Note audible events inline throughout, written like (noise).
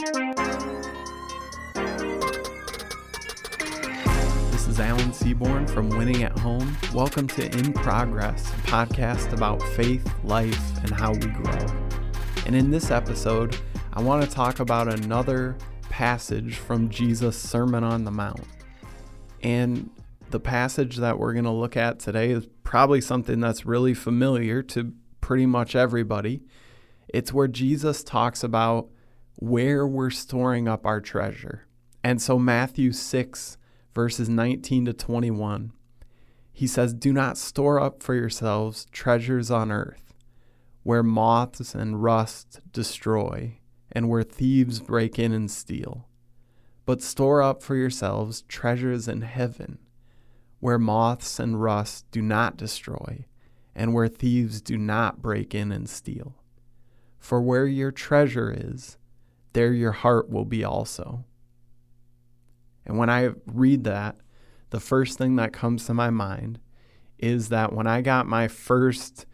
This is Alan Seaborn from Winning at Home. Welcome to In Progress, a podcast about faith, life, and how we grow. And in this episode, I want to talk about another passage from Jesus' Sermon on the Mount. And the passage that we're going to look at today is probably something that's really familiar to pretty much everybody. It's where Jesus talks about where we're storing up our treasure. And so, Matthew 6, verses 19 to 21, he says, Do not store up for yourselves treasures on earth, where moths and rust destroy, and where thieves break in and steal. But store up for yourselves treasures in heaven where moths and rust do not destroy, and where thieves do not break in and steal. For where your treasure is, there your heart will be also. And when I read that, the first thing that comes to my mind is that when I got my first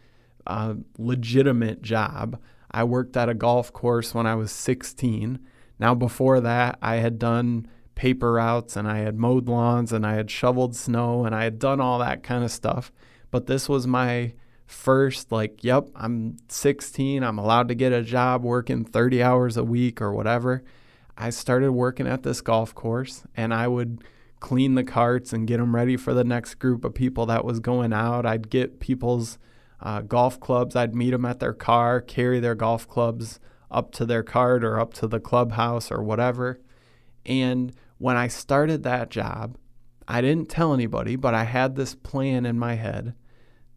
uh, legitimate job, I worked at a golf course when I was 16. Now, before that, I had done paper routes and I had mowed lawns and I had shoveled snow and I had done all that kind of stuff. But this was my first, like, yep, I'm 16. I'm allowed to get a job working 30 hours a week or whatever. I started working at this golf course and I would clean the carts and get them ready for the next group of people that was going out. I'd get people's uh, golf clubs, I'd meet them at their car, carry their golf clubs up to their cart or up to the clubhouse or whatever. And when I started that job, I didn't tell anybody, but I had this plan in my head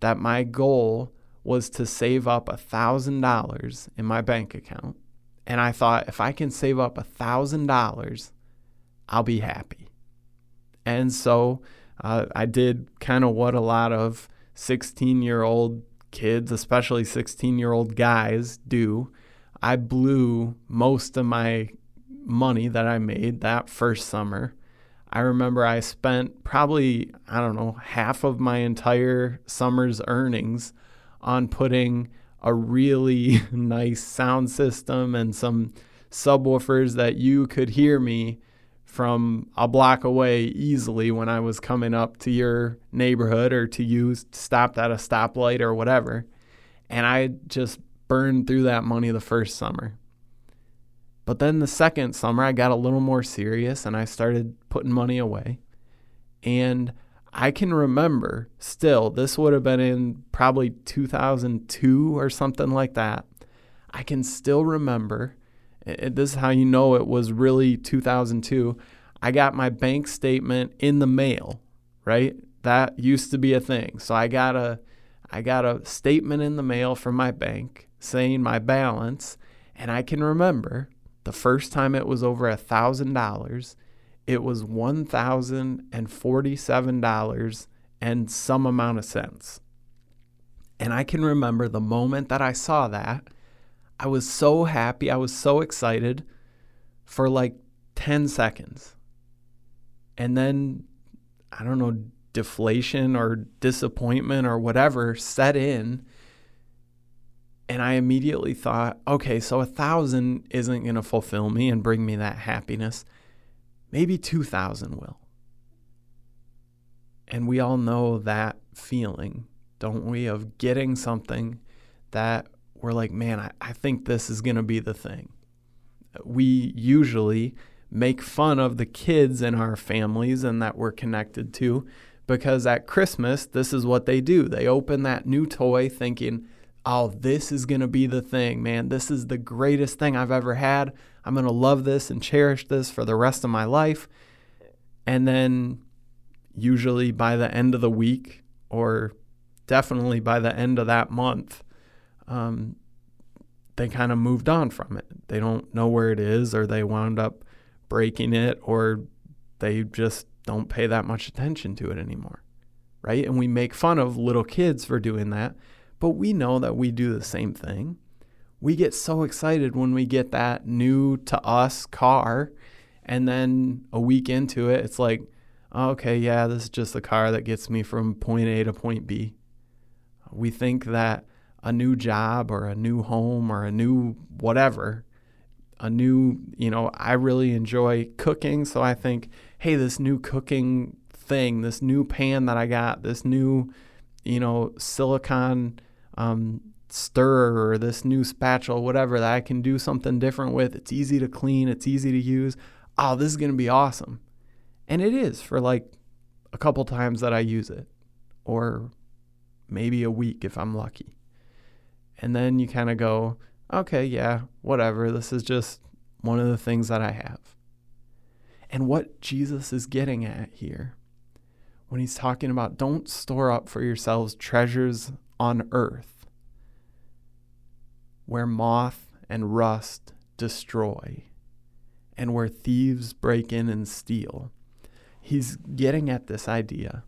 that my goal was to save up a $1,000 in my bank account. And I thought if I can save up a $1,000, I'll be happy. And so uh, I did kind of what a lot of 16 year old kids, especially 16 year old guys, do. I blew most of my money that I made that first summer. I remember I spent probably, I don't know, half of my entire summer's earnings on putting a really (laughs) nice sound system and some subwoofers that you could hear me from a block away easily when I was coming up to your neighborhood or to you stopped at a stoplight or whatever. And I just burned through that money the first summer. But then the second summer, I got a little more serious and I started putting money away. And I can remember still, this would have been in probably 2002 or something like that. I can still remember, this is how you know it was really 2002. I got my bank statement in the mail, right? That used to be a thing. So I got a I got a statement in the mail from my bank saying my balance, and I can remember the first time it was over a thousand dollars, it was one thousand and forty-seven dollars and some amount of cents. And I can remember the moment that I saw that, I was so happy, I was so excited for like 10 seconds. And then, I don't know, deflation or disappointment or whatever set in and I immediately thought, okay, so a thousand isn't going to fulfill me and bring me that happiness. Maybe 2,000 will. And we all know that feeling, don't we, of getting something that we're like, man, I, I think this is going to be the thing. We usually make fun of the kids in our families and that we're connected to because at Christmas, this is what they do. They open that new toy thinking, oh, this is going to be the thing, man. This is the greatest thing I've ever had. I'm going to love this and cherish this for the rest of my life. And then, usually by the end of the week, or definitely by the end of that month, um, they kind of moved on from it. They don't know where it is, or they wound up breaking it, or they just don't pay that much attention to it anymore. Right. And we make fun of little kids for doing that but we know that we do the same thing. We get so excited when we get that new to us car. And then a week into it, it's like, oh, okay, yeah, this is just a car that gets me from point A to point B. We think that a new job or a new home or a new whatever, a new, you know, I really enjoy cooking. So I think, hey, this new cooking thing, this new pan that I got, this new, you know, silicone um, stirrer or this new spatula, whatever that I can do something different with. It's easy to clean, it's easy to use. Oh, this is going to be awesome. And it is for like a couple times that I use it, or maybe a week if I'm lucky. And then you kind of go, okay, yeah, whatever. This is just one of the things that I have. And what Jesus is getting at here, when he's talking about don't store up for yourselves treasures on earth, where moth and rust destroy, and where thieves break in and steal. He's getting at this idea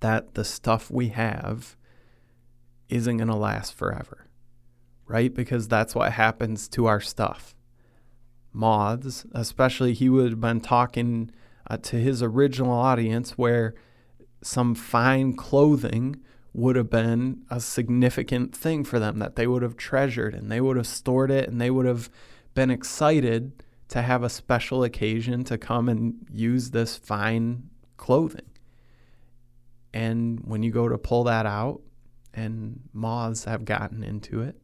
that the stuff we have isn't going to last forever right? Because that's what happens to our stuff. Moths, especially, he would have been talking uh, to his original audience where some fine clothing would have been a significant thing for them that they would have treasured and they would have stored it and they would have been excited to have a special occasion to come and use this fine clothing. And when you go to pull that out, and moths have gotten into it,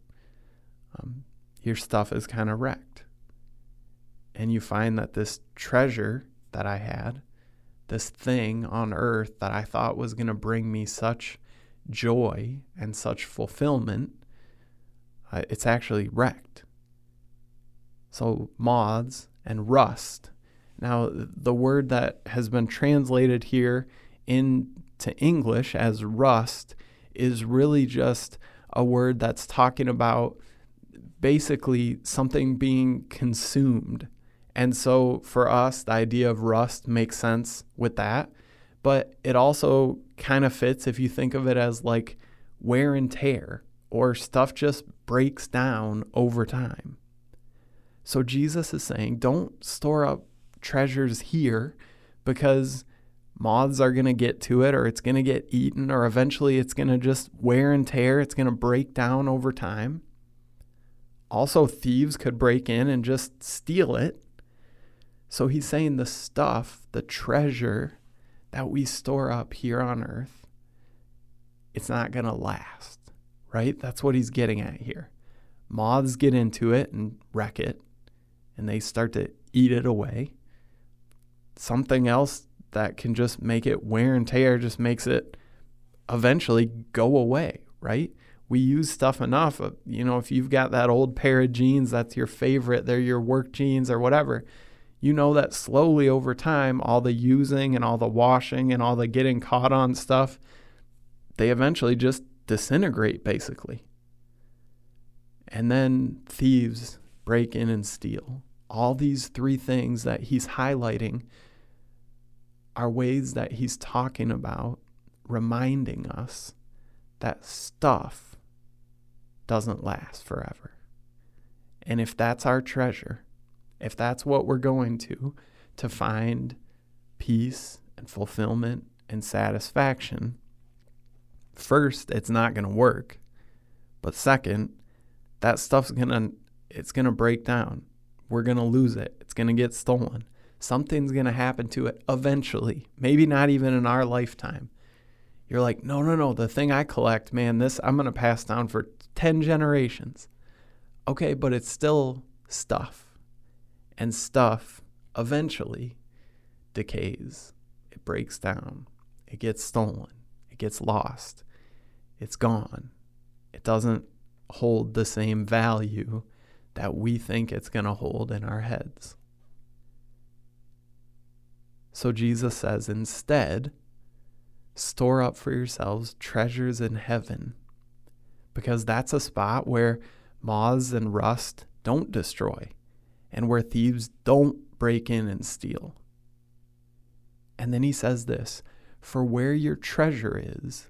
um, your stuff is kind of wrecked. And you find that this treasure that I had, this thing on earth that I thought was going to bring me such joy and such fulfillment, uh, it's actually wrecked. So, moths and rust. Now, the word that has been translated here into English as rust is really just a word that's talking about basically something being consumed. And so for us, the idea of rust makes sense with that. But it also kind of fits if you think of it as like wear and tear or stuff just breaks down over time. So Jesus is saying, don't store up treasures here because moths are going to get to it or it's going to get eaten or eventually it's going to just wear and tear. It's going to break down over time. Also, thieves could break in and just steal it. So he's saying the stuff, the treasure that we store up here on earth, it's not going to last, right? That's what he's getting at here. Moths get into it and wreck it, and they start to eat it away. Something else that can just make it wear and tear just makes it eventually go away, right? we use stuff enough. You know, if you've got that old pair of jeans that's your favorite, they're your work jeans or whatever, you know that slowly over time, all the using and all the washing and all the getting caught on stuff, they eventually just disintegrate basically. And then thieves break in and steal. All these three things that he's highlighting are ways that he's talking about reminding us that stuff doesn't last forever. And if that's our treasure, if that's what we're going to, to find peace and fulfillment and satisfaction, first, it's not going to work. But second, that stuff's going to it's going to break down. We're going to lose it. It's going to get stolen. Something's going to happen to it eventually. Maybe not even in our lifetime. You're like, "No, no, no, the thing I collect, man, this I'm going to pass down for 10 generations. Okay, but it's still stuff. And stuff eventually decays, it breaks down, it gets stolen, it gets lost, it's gone. It doesn't hold the same value that we think it's going to hold in our heads. So Jesus says, instead, store up for yourselves treasures in heaven because that's a spot where moths and rust don't destroy and where thieves don't break in and steal. And then he says this For where your treasure is,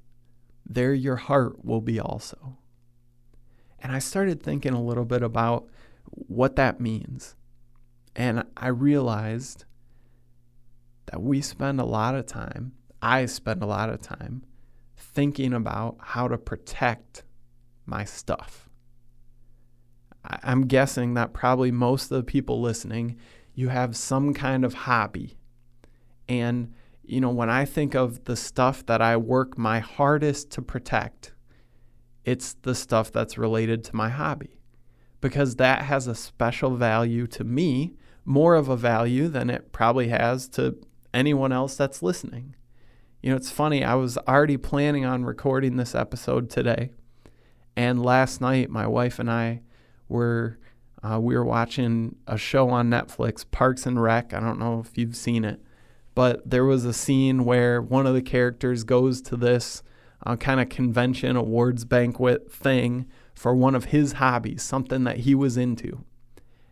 there your heart will be also. And I started thinking a little bit about what that means. And I realized that we spend a lot of time, I spend a lot of time, thinking about how to protect my stuff. I'm guessing that probably most of the people listening, you have some kind of hobby. And, you know, when I think of the stuff that I work my hardest to protect, it's the stuff that's related to my hobby because that has a special value to me, more of a value than it probably has to anyone else that's listening. You know, it's funny, I was already planning on recording this episode today. And last night, my wife and I were uh, we were watching a show on Netflix, Parks and Rec. I don't know if you've seen it, but there was a scene where one of the characters goes to this uh, kind of convention, awards banquet thing for one of his hobbies, something that he was into.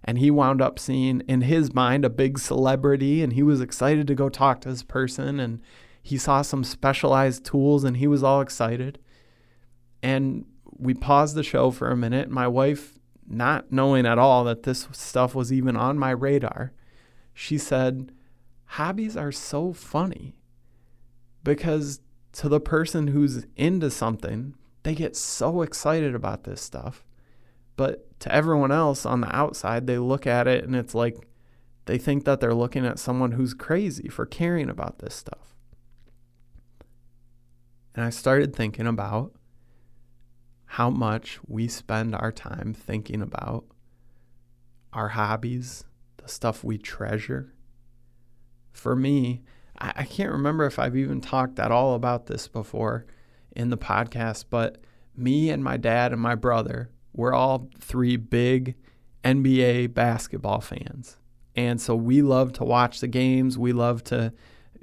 And he wound up seeing in his mind a big celebrity, and he was excited to go talk to this person. And he saw some specialized tools, and he was all excited. And we paused the show for a minute. My wife not knowing at all that this stuff was even on my radar, she said, Hobbies are so funny because to the person who's into something, they get so excited about this stuff. But to everyone else on the outside, they look at it and it's like they think that they're looking at someone who's crazy for caring about this stuff. And I started thinking about how much we spend our time thinking about our hobbies, the stuff we treasure. For me, I, I, can't remember if I've even talked at all about this before in the podcast, but me and my dad and my brother, we're all three big NBA basketball fans. And so we love to watch the games. We love to,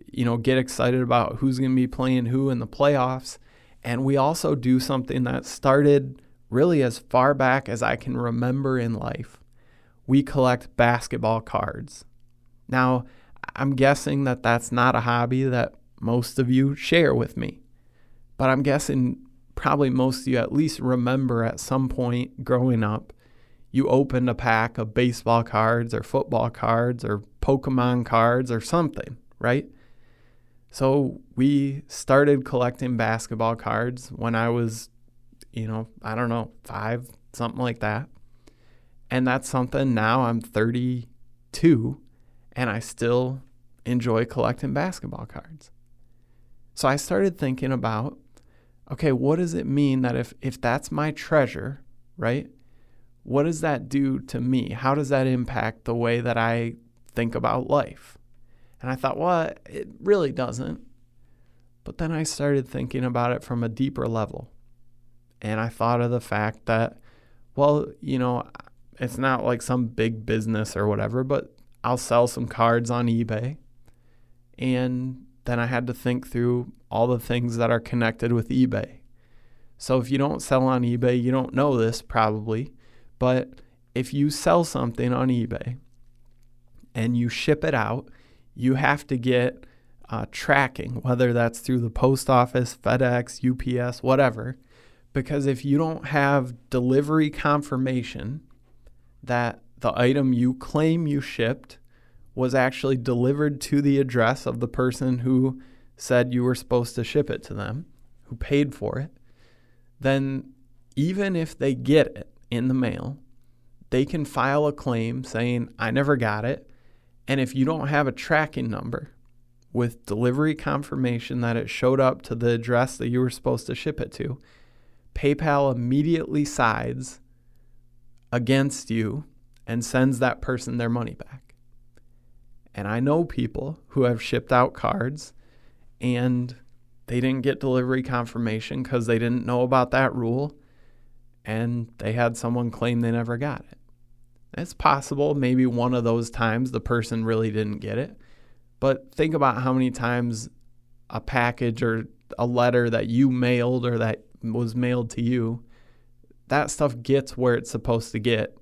you know, get excited about who's going to be playing who in the playoffs. And we also do something that started really as far back as I can remember in life. We collect basketball cards. Now, I'm guessing that that's not a hobby that most of you share with me, but I'm guessing probably most of you at least remember at some point growing up, you opened a pack of baseball cards or football cards or Pokemon cards or something, right? So we started collecting basketball cards when I was, you know, I don't know, five, something like that. And that's something now I'm 32 and I still enjoy collecting basketball cards. So I started thinking about okay, what does it mean that if, if that's my treasure, right? What does that do to me? How does that impact the way that I think about life? And I thought, well, it really doesn't. But then I started thinking about it from a deeper level. And I thought of the fact that, well, you know, it's not like some big business or whatever, but I'll sell some cards on eBay. And then I had to think through all the things that are connected with eBay. So if you don't sell on eBay, you don't know this probably, but if you sell something on eBay and you ship it out, you have to get uh, tracking, whether that's through the post office, FedEx, UPS, whatever. Because if you don't have delivery confirmation that the item you claim you shipped was actually delivered to the address of the person who said you were supposed to ship it to them, who paid for it, then even if they get it in the mail, they can file a claim saying, I never got it. And if you don't have a tracking number with delivery confirmation that it showed up to the address that you were supposed to ship it to, PayPal immediately sides against you and sends that person their money back. And I know people who have shipped out cards and they didn't get delivery confirmation because they didn't know about that rule and they had someone claim they never got it. It's possible maybe one of those times the person really didn't get it. But think about how many times a package or a letter that you mailed or that was mailed to you, that stuff gets where it's supposed to get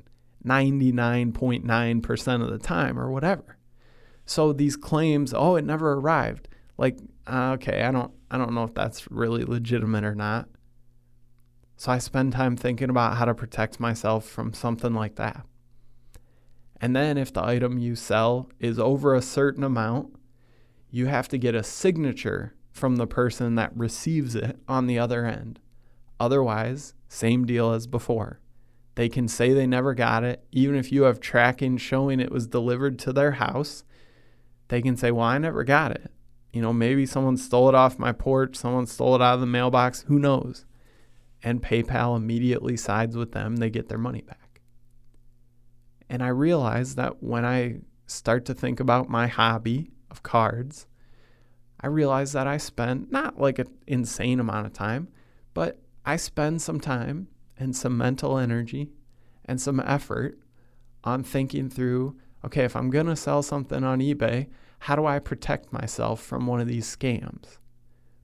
99.9% of the time or whatever. So these claims, oh, it never arrived. Like, uh, okay, I don't I don't know if that's really legitimate or not. So I spend time thinking about how to protect myself from something like that. And then if the item you sell is over a certain amount, you have to get a signature from the person that receives it on the other end. Otherwise, same deal as before. They can say they never got it. Even if you have tracking showing it was delivered to their house, they can say, Well, I never got it. You know, maybe someone stole it off my porch, someone stole it out of the mailbox, who knows? And PayPal immediately sides with them, they get their money back. And I realize that when I start to think about my hobby of cards, I realize that I spend not like an insane amount of time, but I spend some time and some mental energy and some effort on thinking through okay, if I'm going to sell something on eBay, how do I protect myself from one of these scams?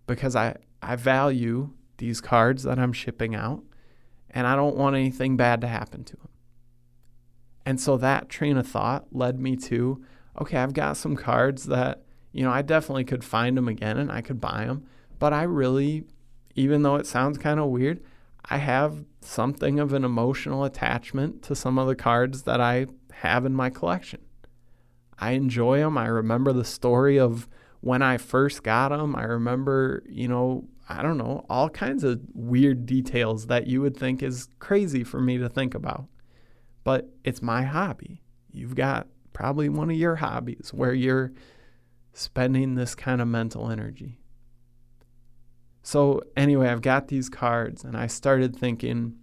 Because I, I value these cards that I'm shipping out and I don't want anything bad to happen to them. And so that train of thought led me to okay, I've got some cards that, you know, I definitely could find them again and I could buy them, but I really, even though it sounds kind of weird, I have something of an emotional attachment to some of the cards that I have in my collection. I enjoy them. I remember the story of when I first got them. I remember, you know, I don't know, all kinds of weird details that you would think is crazy for me to think about. But it's my hobby. You've got probably one of your hobbies where you're spending this kind of mental energy. So, anyway, I've got these cards and I started thinking,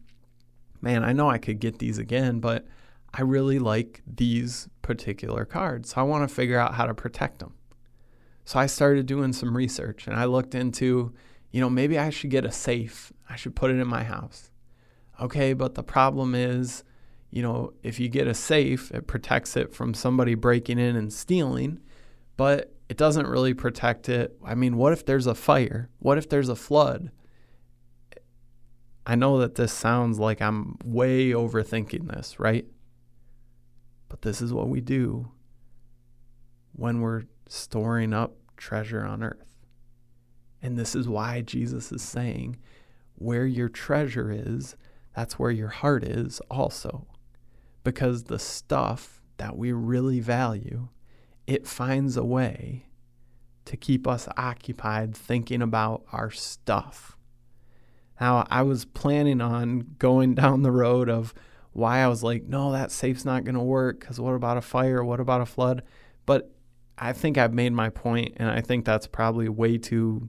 man, I know I could get these again, but I really like these particular cards. So, I want to figure out how to protect them. So, I started doing some research and I looked into, you know, maybe I should get a safe. I should put it in my house. Okay, but the problem is, you know, if you get a safe, it protects it from somebody breaking in and stealing. But it doesn't really protect it. I mean, what if there's a fire? What if there's a flood? I know that this sounds like I'm way overthinking this, right? But this is what we do when we're storing up treasure on earth. And this is why Jesus is saying, where your treasure is, that's where your heart is also. Because the stuff that we really value it finds a way to keep us occupied thinking about our stuff. Now, I was planning on going (laughs) down the road of why I was like, no, that safe's not going to work because what about a fire? What about a flood? But I think I've made my point, and I think that's probably way too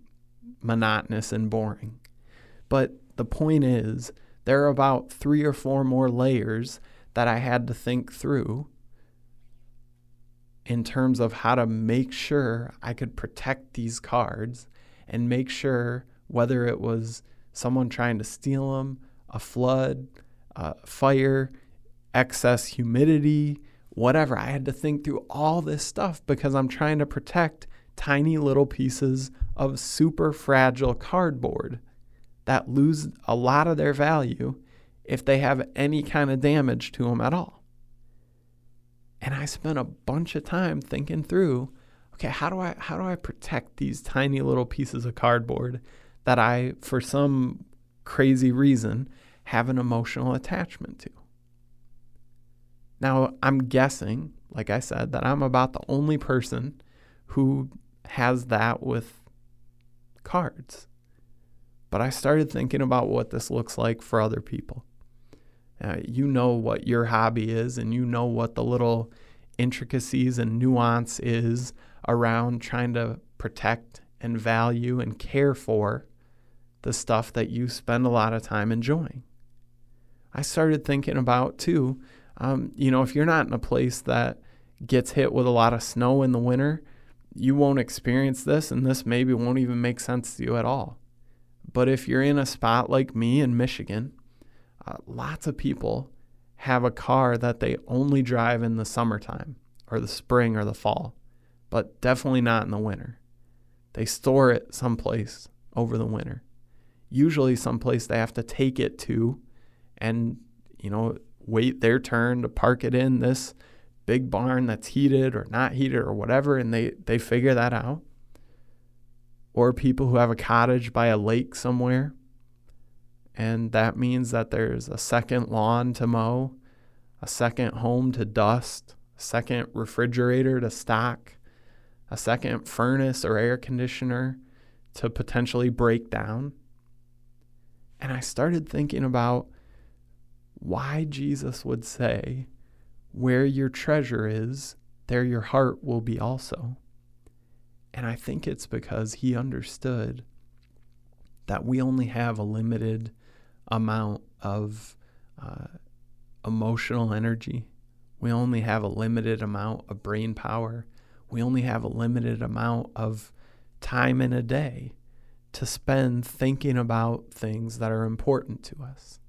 monotonous and boring. But the point is, there are about three or four more layers that I had to think through in terms of how to make sure I could protect these cards and make sure whether it was someone trying to steal them, a flood, a fire, excess humidity, whatever. I had to think through all this stuff because I'm trying to protect tiny little pieces of super fragile cardboard that lose a lot of their value if they have any kind of damage to them at all. And I spent a bunch of time thinking through, okay, how do I how do I protect these tiny little pieces of cardboard that I for some crazy reason have an emotional attachment to? Now, I'm guessing, like I said, that I'm about the only person who has that with cards. But I started thinking about what this looks like for other people. Uh, you know what your hobby is, and you know what the little intricacies and nuance is around trying to protect and value and care for the stuff that you spend a lot of time enjoying. I started thinking about too, um, you know, if you're not in a place that gets hit with a lot of snow in the winter, you won't experience this, and this maybe won't even make sense to you at all. But if you're in a spot like me in Michigan, uh, lots of people have a car that they only drive in the summertime or the spring or the fall, but definitely not in the winter. They store it someplace over the winter. Usually, someplace they have to take it to and, you know, wait their turn to park it in this big barn that's heated or not heated or whatever, and they, they figure that out. Or people who have a cottage by a lake somewhere and that means that there's a second lawn to mow, a second home to dust, a second refrigerator to stock, a second furnace or air conditioner to potentially break down. And I started thinking about why Jesus would say, Where your treasure is, there your heart will be also. And I think it's because he understood that we only have a limited amount of uh, emotional energy. We only have a limited amount of brain power. We only have a limited amount of time in a day to spend thinking about things that are important to us.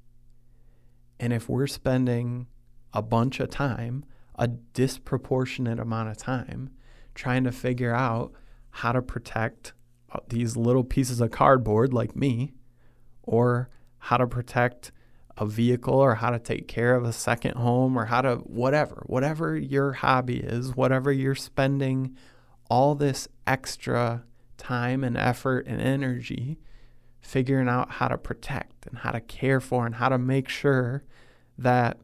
And if we're spending a bunch of time, a disproportionate amount of time, trying to figure out how to protect uh, these little pieces of cardboard like me, or how to protect a vehicle, or how to take care of a second home, or how to whatever, whatever your hobby is, whatever you're spending all this extra time and effort and energy figuring out how to protect and how to care for and how to make sure that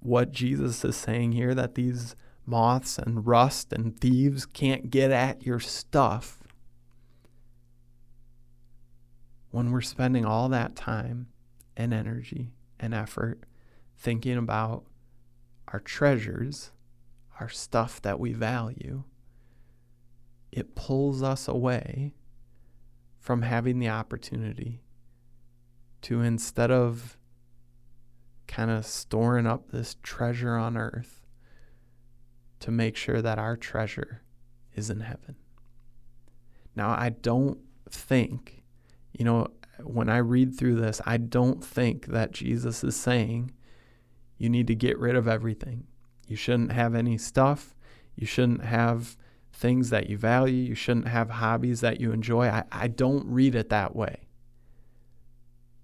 what Jesus is saying here that these moths and rust and thieves can't get at your stuff. When we're spending all that time and energy and effort thinking about our treasures, our stuff that we value, it pulls us away from having the opportunity to instead of kind of storing up this treasure on earth to make sure that our treasure is in heaven. Now, I don't think, you know, when I read through this, I don't think that Jesus is saying you need to get rid of everything. You shouldn't have any stuff. You shouldn't have things that you value. You shouldn't have hobbies that you enjoy. I, I don't read it that way.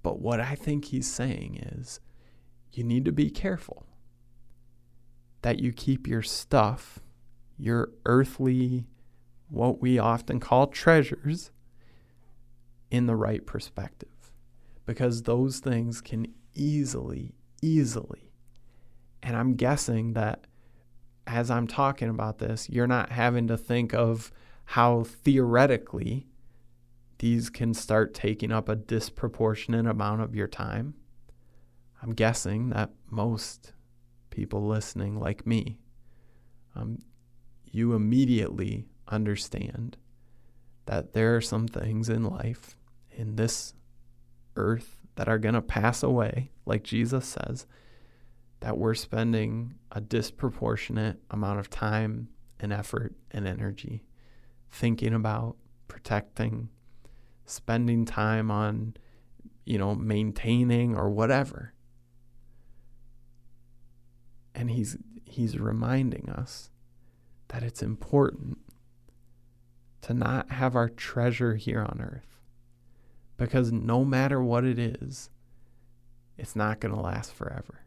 But what I think he's saying is you need to be careful that you keep your stuff, your earthly, what we often call treasures, in the right perspective. Because those things can easily, easily, and I'm guessing that as I'm talking about this, you're not having to think of how theoretically these can start taking up a disproportionate amount of your time. I'm guessing that most people listening, like me, um, you immediately understand that there are some things in life, in this earth, that are going to pass away, like Jesus says, that we're spending a disproportionate amount of time and effort and energy thinking about, protecting, spending time on, you know, maintaining or whatever. And he's he's reminding us that it's important to not have our treasure here on earth. Because no matter what it is, it's not going to last forever.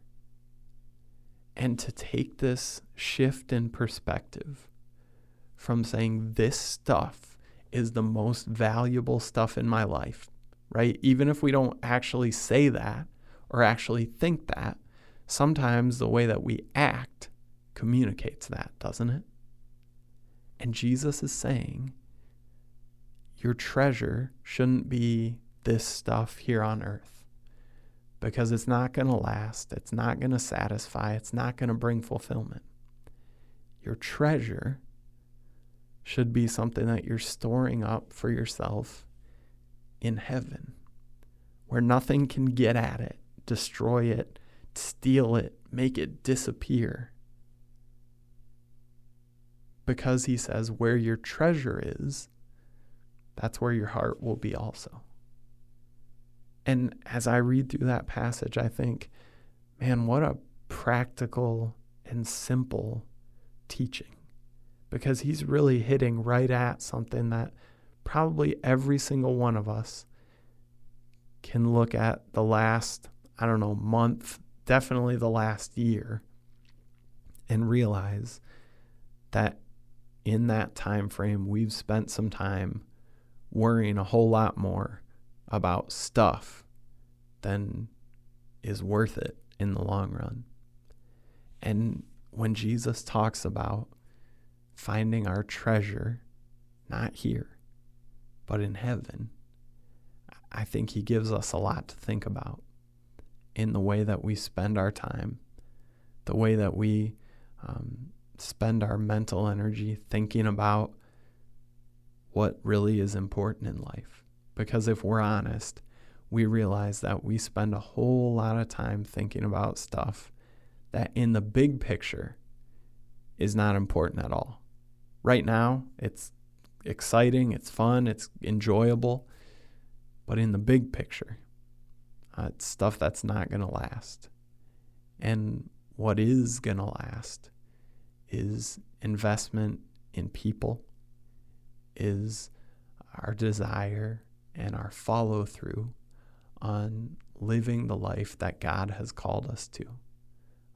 And to take this shift in perspective from saying this stuff is the most valuable stuff in my life, right? Even if we don't actually say that or actually think that, sometimes the way that we act communicates that, doesn't it? And Jesus is saying, your treasure shouldn't be this stuff here on earth because it's not going to last, it's not going to satisfy, it's not going to bring fulfillment. Your treasure should be something that you're storing up for yourself in heaven, where nothing can get at it, destroy it, steal it, make it disappear. Because he says, where your treasure is, that's where your heart will be also. And as I read through that passage, I think, man, what a practical and simple teaching. Because he's really hitting right at something that probably every single one of us can look at the last, I don't know, month, definitely the last year, and realize that in that time frame, we've spent some time worrying a whole lot more about stuff than is worth it in the long run. And when Jesus talks about finding our treasure, not here, but in heaven, I think he gives us a lot to think about. in the way that we spend our time, the way that we um, spend our mental energy thinking about what really is important in life. Because if we're honest, we realize that we spend a whole lot of time thinking about stuff that in the big picture is not important at all. Right now, it's exciting, it's fun, it's enjoyable, but in the big picture, uh, it's stuff that's not going to last. And what is going to last is investment in people, is our desire and our follow through on living the life that God has called us to.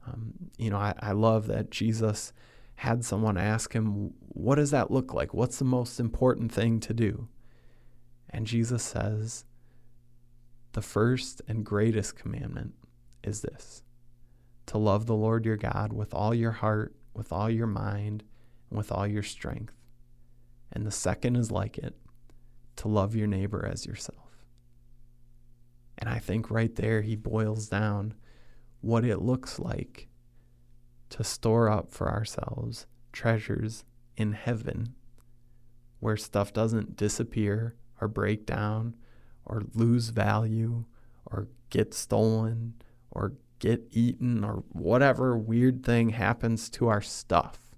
Um, you know, I, I love that Jesus had someone ask him, What does that look like? What's the most important thing to do? And Jesus says, The first and greatest commandment is this to love the Lord your God with all your heart, with all your mind, and with all your strength. And the second is like it to love your neighbor as yourself. And I think right there he boils down what it looks like to store up for ourselves treasures in heaven where stuff doesn't disappear or break down or lose value or get stolen or get eaten or whatever weird thing happens to our stuff.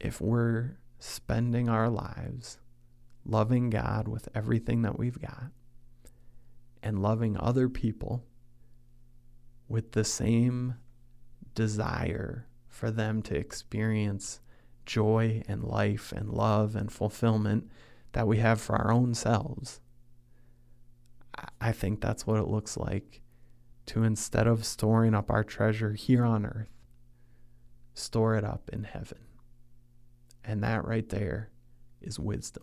If we're spending our lives loving God with everything that we've got and loving other people with the same desire for them to experience joy and life and love and fulfillment that we have for our own selves. I think that's what it looks like to instead of storing up our treasure here on earth, store it up in heaven. And that right there is wisdom.